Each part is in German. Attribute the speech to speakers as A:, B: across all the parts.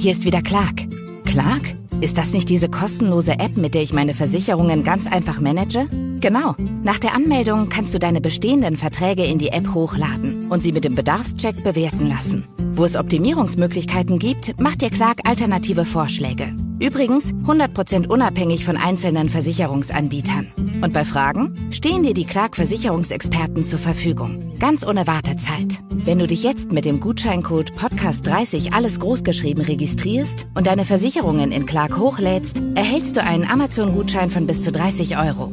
A: hier ist wieder Clark. Clark? Ist das nicht diese kostenlose App, mit der ich meine Versicherungen ganz einfach manage? Genau. Nach der Anmeldung kannst du deine bestehenden Verträge in die App hochladen und sie mit dem Bedarfscheck bewerten lassen. Wo es Optimierungsmöglichkeiten gibt, macht dir Clark alternative Vorschläge. Übrigens 100% unabhängig von einzelnen Versicherungsanbietern. Und bei Fragen stehen dir die Clark Versicherungsexperten zur Verfügung. Ganz ohne Wartezeit. Wenn du dich jetzt mit dem Gutscheincode Podcast30 alles großgeschrieben registrierst und deine Versicherungen in Clark hochlädst, erhältst du einen Amazon-Gutschein von bis zu 30 Euro.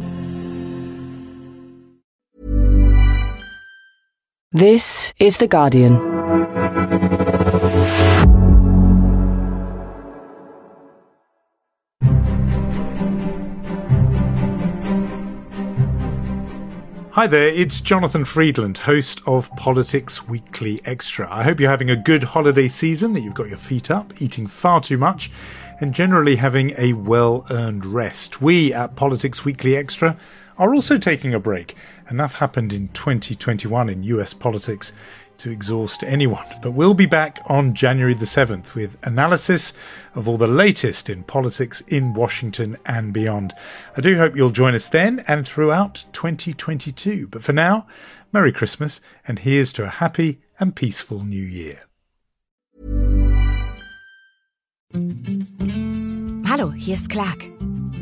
B: This is The Guardian.
C: Hi there, it's Jonathan Friedland, host of Politics Weekly Extra. I hope you're having a good holiday season, that you've got your feet up, eating far too much, and generally having a well earned rest. We at Politics Weekly Extra are also taking a break. Enough happened in 2021 in US politics to exhaust anyone. But we'll be back on January the 7th with analysis of all the latest in politics in Washington and beyond. I do hope you'll join us then and throughout 2022. But for now, Merry Christmas and here's to a happy and peaceful New Year.
A: Hallo, hier ist Clark.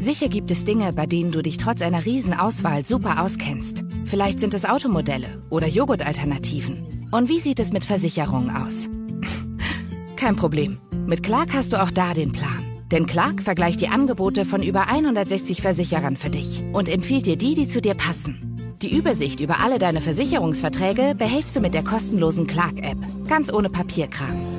A: Sicher gibt es Dinge, bei denen du dich trotz einer Riesenauswahl super auskennst. Vielleicht sind es Automodelle oder Joghurtalternativen. Und wie sieht es mit Versicherungen aus? Kein Problem. Mit Clark hast du auch da den Plan. Denn Clark vergleicht die Angebote von über 160 Versicherern für dich und empfiehlt dir die, die zu dir passen. Die Übersicht über alle deine Versicherungsverträge behältst du mit der kostenlosen Clark-App. Ganz ohne Papierkram.